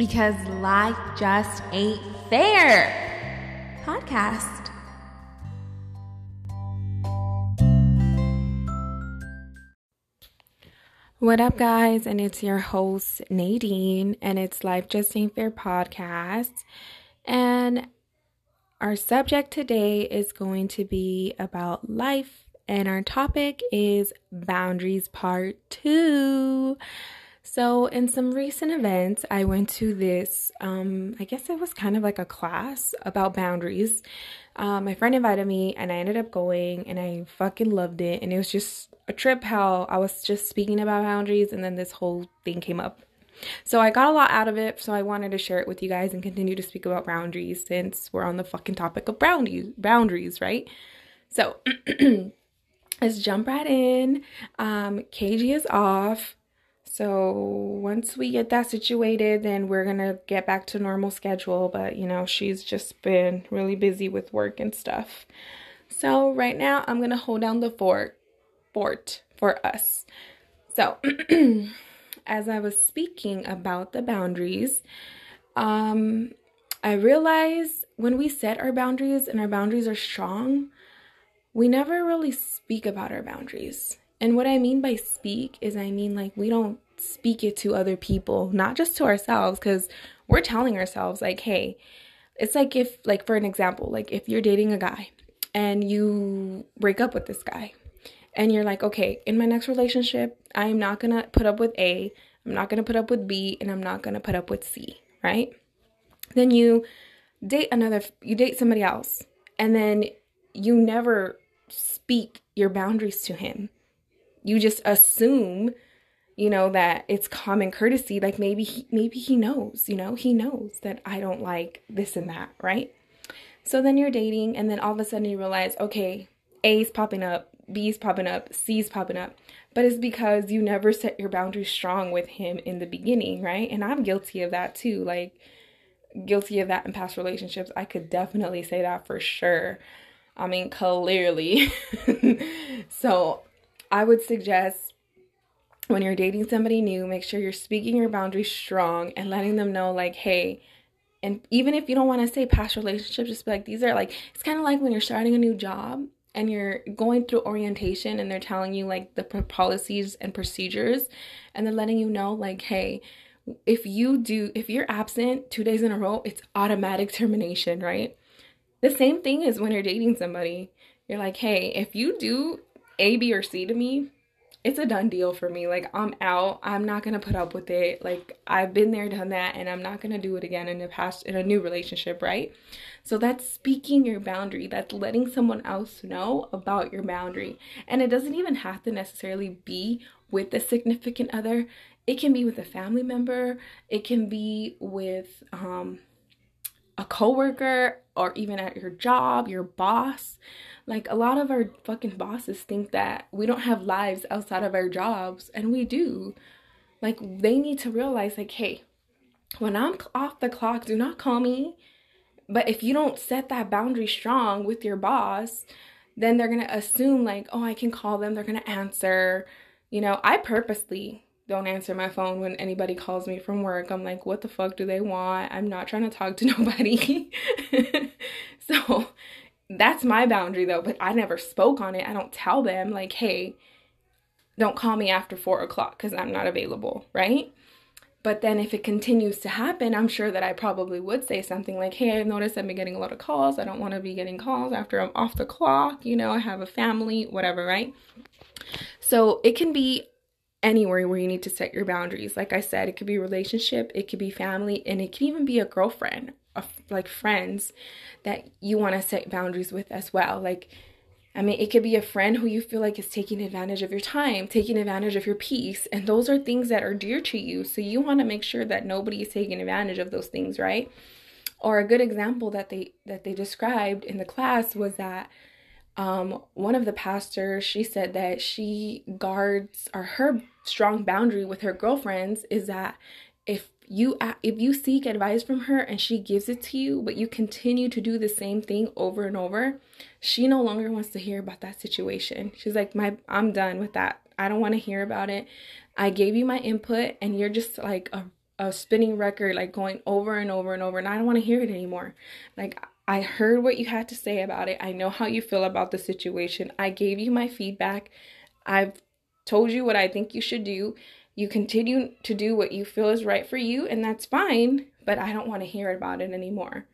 because life just ain't fair. Podcast. What up, guys? And it's your host, Nadine, and it's Life Just Ain't Fair podcast. And our subject today is going to be about life, and our topic is boundaries part two. So, in some recent events, I went to this, um, I guess it was kind of like a class about boundaries. Uh, my friend invited me, and I ended up going, and I fucking loved it. And it was just a trip how I was just speaking about boundaries, and then this whole thing came up. So I got a lot out of it, so I wanted to share it with you guys and continue to speak about boundaries since we're on the fucking topic of boundaries, boundaries, right? So let's jump right in. Um, KG is off. So once we get that situated, then we're gonna get back to normal schedule. But you know, she's just been really busy with work and stuff. So right now, I'm gonna hold down the fort, fort for us. So as I was speaking about the boundaries, um, I realized when we set our boundaries and our boundaries are strong, we never really speak about our boundaries. And what I mean by speak is I mean like we don't speak it to other people, not just to ourselves, because we're telling ourselves, like, hey, it's like if, like, for an example, like if you're dating a guy and you break up with this guy and you're like, okay, in my next relationship, I'm not gonna put up with A, I'm not gonna put up with B, and I'm not gonna put up with C, right? Then you date another, you date somebody else, and then you never speak your boundaries to him. You just assume, you know, that it's common courtesy. Like maybe he, maybe he knows, you know, he knows that I don't like this and that, right? So then you're dating, and then all of a sudden you realize, okay, A's popping up, B's popping up, C's popping up. But it's because you never set your boundaries strong with him in the beginning, right? And I'm guilty of that too. Like, guilty of that in past relationships. I could definitely say that for sure. I mean, clearly. so, I would suggest when you're dating somebody new, make sure you're speaking your boundaries strong and letting them know, like, hey, and even if you don't want to say past relationships, just be like, these are like, it's kind of like when you're starting a new job and you're going through orientation and they're telling you like the policies and procedures and they're letting you know like hey if you do if you're absent two days in a row it's automatic termination right? The same thing is when you're dating somebody. You're like hey if you do a b or c to me it's a done deal for me. Like I'm out. I'm not gonna put up with it. Like I've been there, done that, and I'm not gonna do it again in the past in a new relationship, right? So that's speaking your boundary. That's letting someone else know about your boundary. And it doesn't even have to necessarily be with a significant other. It can be with a family member. It can be with um a coworker or even at your job, your boss. Like a lot of our fucking bosses think that we don't have lives outside of our jobs, and we do. Like they need to realize, like, hey, when I'm off the clock, do not call me. But if you don't set that boundary strong with your boss, then they're gonna assume like, oh, I can call them, they're gonna answer. You know, I purposely don't answer my phone when anybody calls me from work. I'm like, what the fuck do they want? I'm not trying to talk to nobody. so that's my boundary though, but I never spoke on it. I don't tell them like, hey, don't call me after four o'clock because I'm not available, right? But then if it continues to happen, I'm sure that I probably would say something like, hey, I've noticed I've been getting a lot of calls. I don't want to be getting calls after I'm off the clock. You know, I have a family, whatever, right? So it can be anywhere where you need to set your boundaries. Like I said, it could be relationship, it could be family, and it can even be a girlfriend, a, like friends that you want to set boundaries with as well. Like, I mean, it could be a friend who you feel like is taking advantage of your time, taking advantage of your peace, and those are things that are dear to you. So you want to make sure that nobody is taking advantage of those things, right? Or a good example that they that they described in the class was that um, one of the pastors she said that she guards or her strong boundary with her girlfriends is that if you if you seek advice from her and she gives it to you but you continue to do the same thing over and over she no longer wants to hear about that situation. She's like my i'm done with that. I don't want to hear about it. I gave you my input and you're just like a, a spinning record, like going over and over and over, and I don't want to hear it anymore. Like, I heard what you had to say about it. I know how you feel about the situation. I gave you my feedback. I've told you what I think you should do. You continue to do what you feel is right for you, and that's fine, but I don't want to hear about it anymore.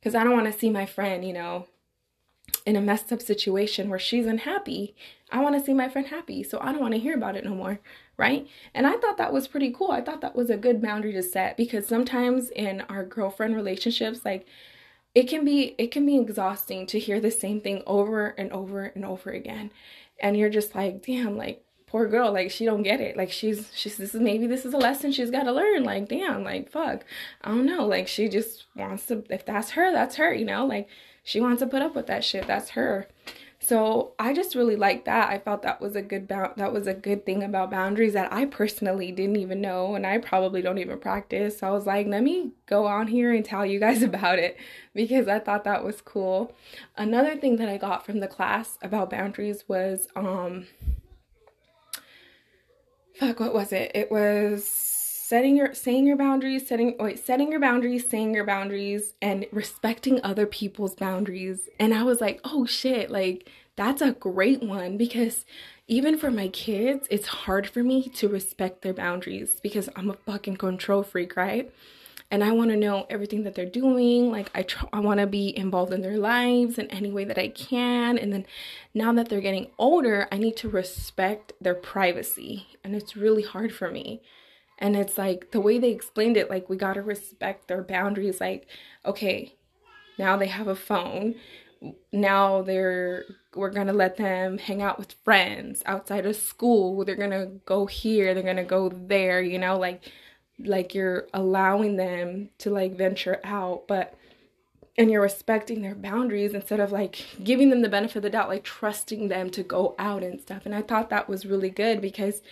Because I don't want to see my friend, you know, in a messed up situation where she's unhappy. I want to see my friend happy, so I don't want to hear about it no more, right? And I thought that was pretty cool. I thought that was a good boundary to set because sometimes in our girlfriend relationships, like it can be it can be exhausting to hear the same thing over and over and over again. And you're just like, "Damn, like poor girl like she don't get it. Like she's she's this is maybe this is a lesson she's got to learn. Like damn like fuck. I don't know. Like she just wants to if that's her that's her you know? Like she wants to put up with that shit. That's her so i just really like that. I felt that was a good ba- that was a good thing about boundaries that i personally didn't even know and i probably don't even practice. So i was like let me go on here and tell you guys about it because i thought that was cool. Another thing that i got from the class about boundaries was um fuck what was it? It was setting your saying your boundaries setting wait setting your boundaries saying your boundaries and respecting other people's boundaries and i was like oh shit like that's a great one because even for my kids it's hard for me to respect their boundaries because i'm a fucking control freak right and I want to know everything that they're doing. Like I tr- I want to be involved in their lives in any way that I can. And then now that they're getting older, I need to respect their privacy, and it's really hard for me. And it's like the way they explained it, like we got to respect their boundaries. Like, okay, now they have a phone. Now they're we're gonna let them hang out with friends outside of school. They're gonna go here. They're gonna go there. You know, like like you're allowing them to like venture out but and you're respecting their boundaries instead of like giving them the benefit of the doubt like trusting them to go out and stuff and i thought that was really good because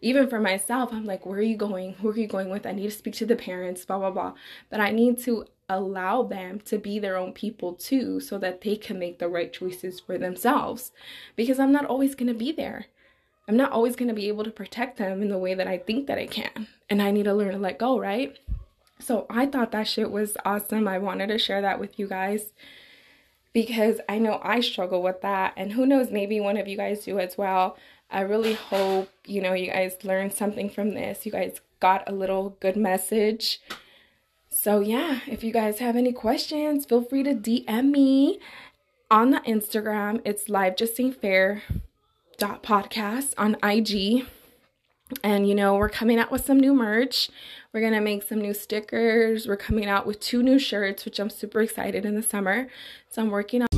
even for myself i'm like where are you going who are you going with i need to speak to the parents blah blah blah but i need to allow them to be their own people too so that they can make the right choices for themselves because i'm not always going to be there I'm not always going to be able to protect them in the way that I think that I can. And I need to learn to let go, right? So I thought that shit was awesome. I wanted to share that with you guys because I know I struggle with that. And who knows, maybe one of you guys do as well. I really hope, you know, you guys learned something from this. You guys got a little good message. So, yeah, if you guys have any questions, feel free to DM me on the Instagram. It's live just fair dot podcast on IG. And you know, we're coming out with some new merch. We're gonna make some new stickers. We're coming out with two new shirts, which I'm super excited in the summer. So I'm working on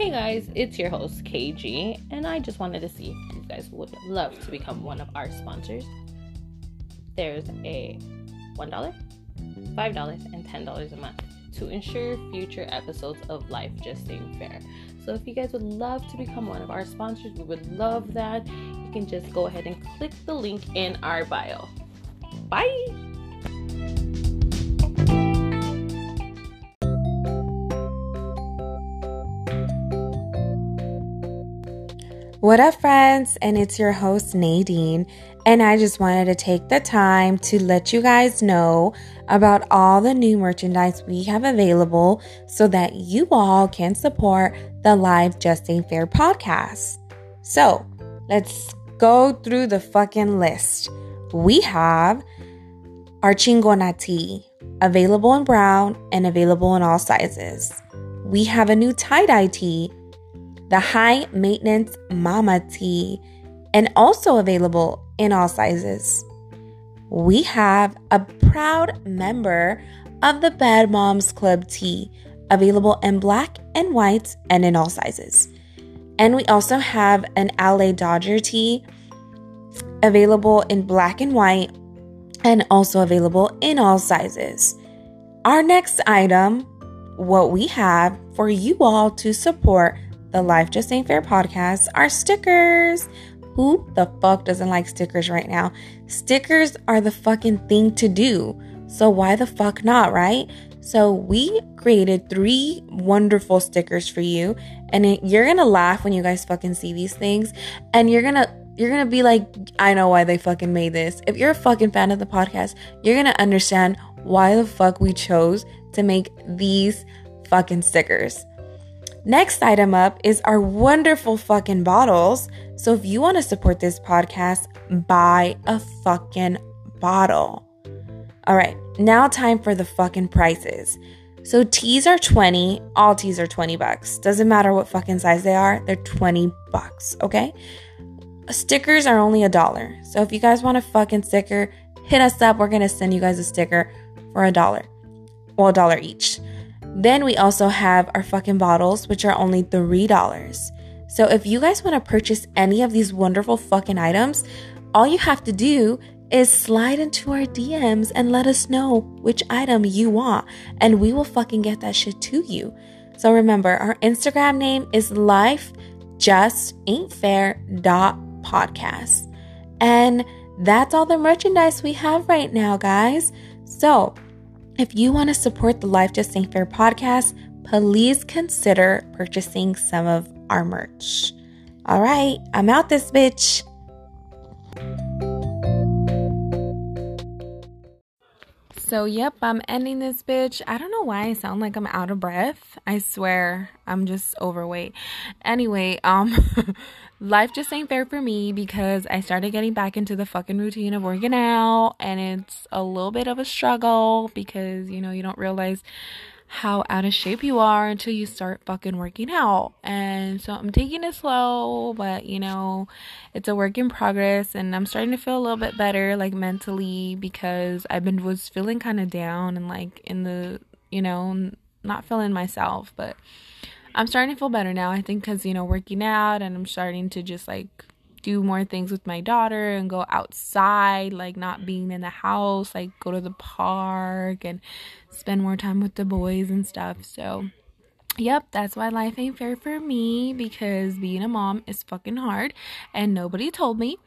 Hey guys, it's your host KG, and I just wanted to see if you guys would love to become one of our sponsors. There's a $1, $5, and $10 a month to ensure future episodes of Life Just Ain't Fair. So if you guys would love to become one of our sponsors, we would love that. You can just go ahead and click the link in our bio. Bye! What up, friends? And it's your host, Nadine. And I just wanted to take the time to let you guys know about all the new merchandise we have available so that you all can support the Life Just Ain't Fair podcast. So let's go through the fucking list. We have our Chingona tee, available in brown and available in all sizes. We have a new tie dye tee, the high maintenance mama tee, and also available in all sizes. We have a proud member of the Bad Moms Club tee, available in black and white and in all sizes. And we also have an LA Dodger tee, available in black and white and also available in all sizes. Our next item, what we have for you all to support the Life Just Ain't Fair podcast, are stickers. Who the fuck doesn't like stickers right now? Stickers are the fucking thing to do. So why the fuck not, right? So we created three wonderful stickers for you, and it, you're gonna laugh when you guys fucking see these things, and you're gonna you're gonna be like, I know why they fucking made this. If you're a fucking fan of the podcast, you're gonna understand why the fuck we chose to make these fucking stickers. Next item up is our wonderful fucking bottles. So if you want to support this podcast, buy a fucking bottle. All right, now time for the fucking prices. So tees are 20, all tees are 20 bucks. Doesn't matter what fucking size they are, they're 20 bucks, okay? Stickers are only a dollar. So if you guys want a fucking sticker, hit us up. We're going to send you guys a sticker for a dollar. Well, a dollar each. Then we also have our fucking bottles, which are only $3. So if you guys want to purchase any of these wonderful fucking items, all you have to do is slide into our DMs and let us know which item you want, and we will fucking get that shit to you. So remember, our Instagram name is life podcast. And that's all the merchandise we have right now, guys. So if you want to support the Life Just Ain't Fair podcast, please consider purchasing some of our merch. All right, I'm out this bitch. So, yep, I'm ending this bitch. I don't know why I sound like I'm out of breath. I swear I'm just overweight. Anyway, um life just ain't fair for me because I started getting back into the fucking routine of working out and it's a little bit of a struggle because, you know, you don't realize how out of shape you are until you start fucking working out. And so I'm taking it slow, but you know, it's a work in progress and I'm starting to feel a little bit better like mentally because I've been was feeling kind of down and like in the, you know, not feeling myself, but I'm starting to feel better now. I think cuz you know, working out and I'm starting to just like do more things with my daughter and go outside, like not being in the house, like go to the park and spend more time with the boys and stuff. So, yep, that's why life ain't fair for me because being a mom is fucking hard and nobody told me.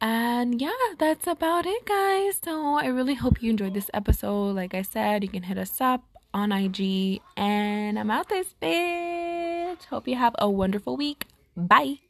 And yeah, that's about it, guys. So, I really hope you enjoyed this episode. Like I said, you can hit us up on IG and I'm out this bitch. Hope you have a wonderful week. Bye.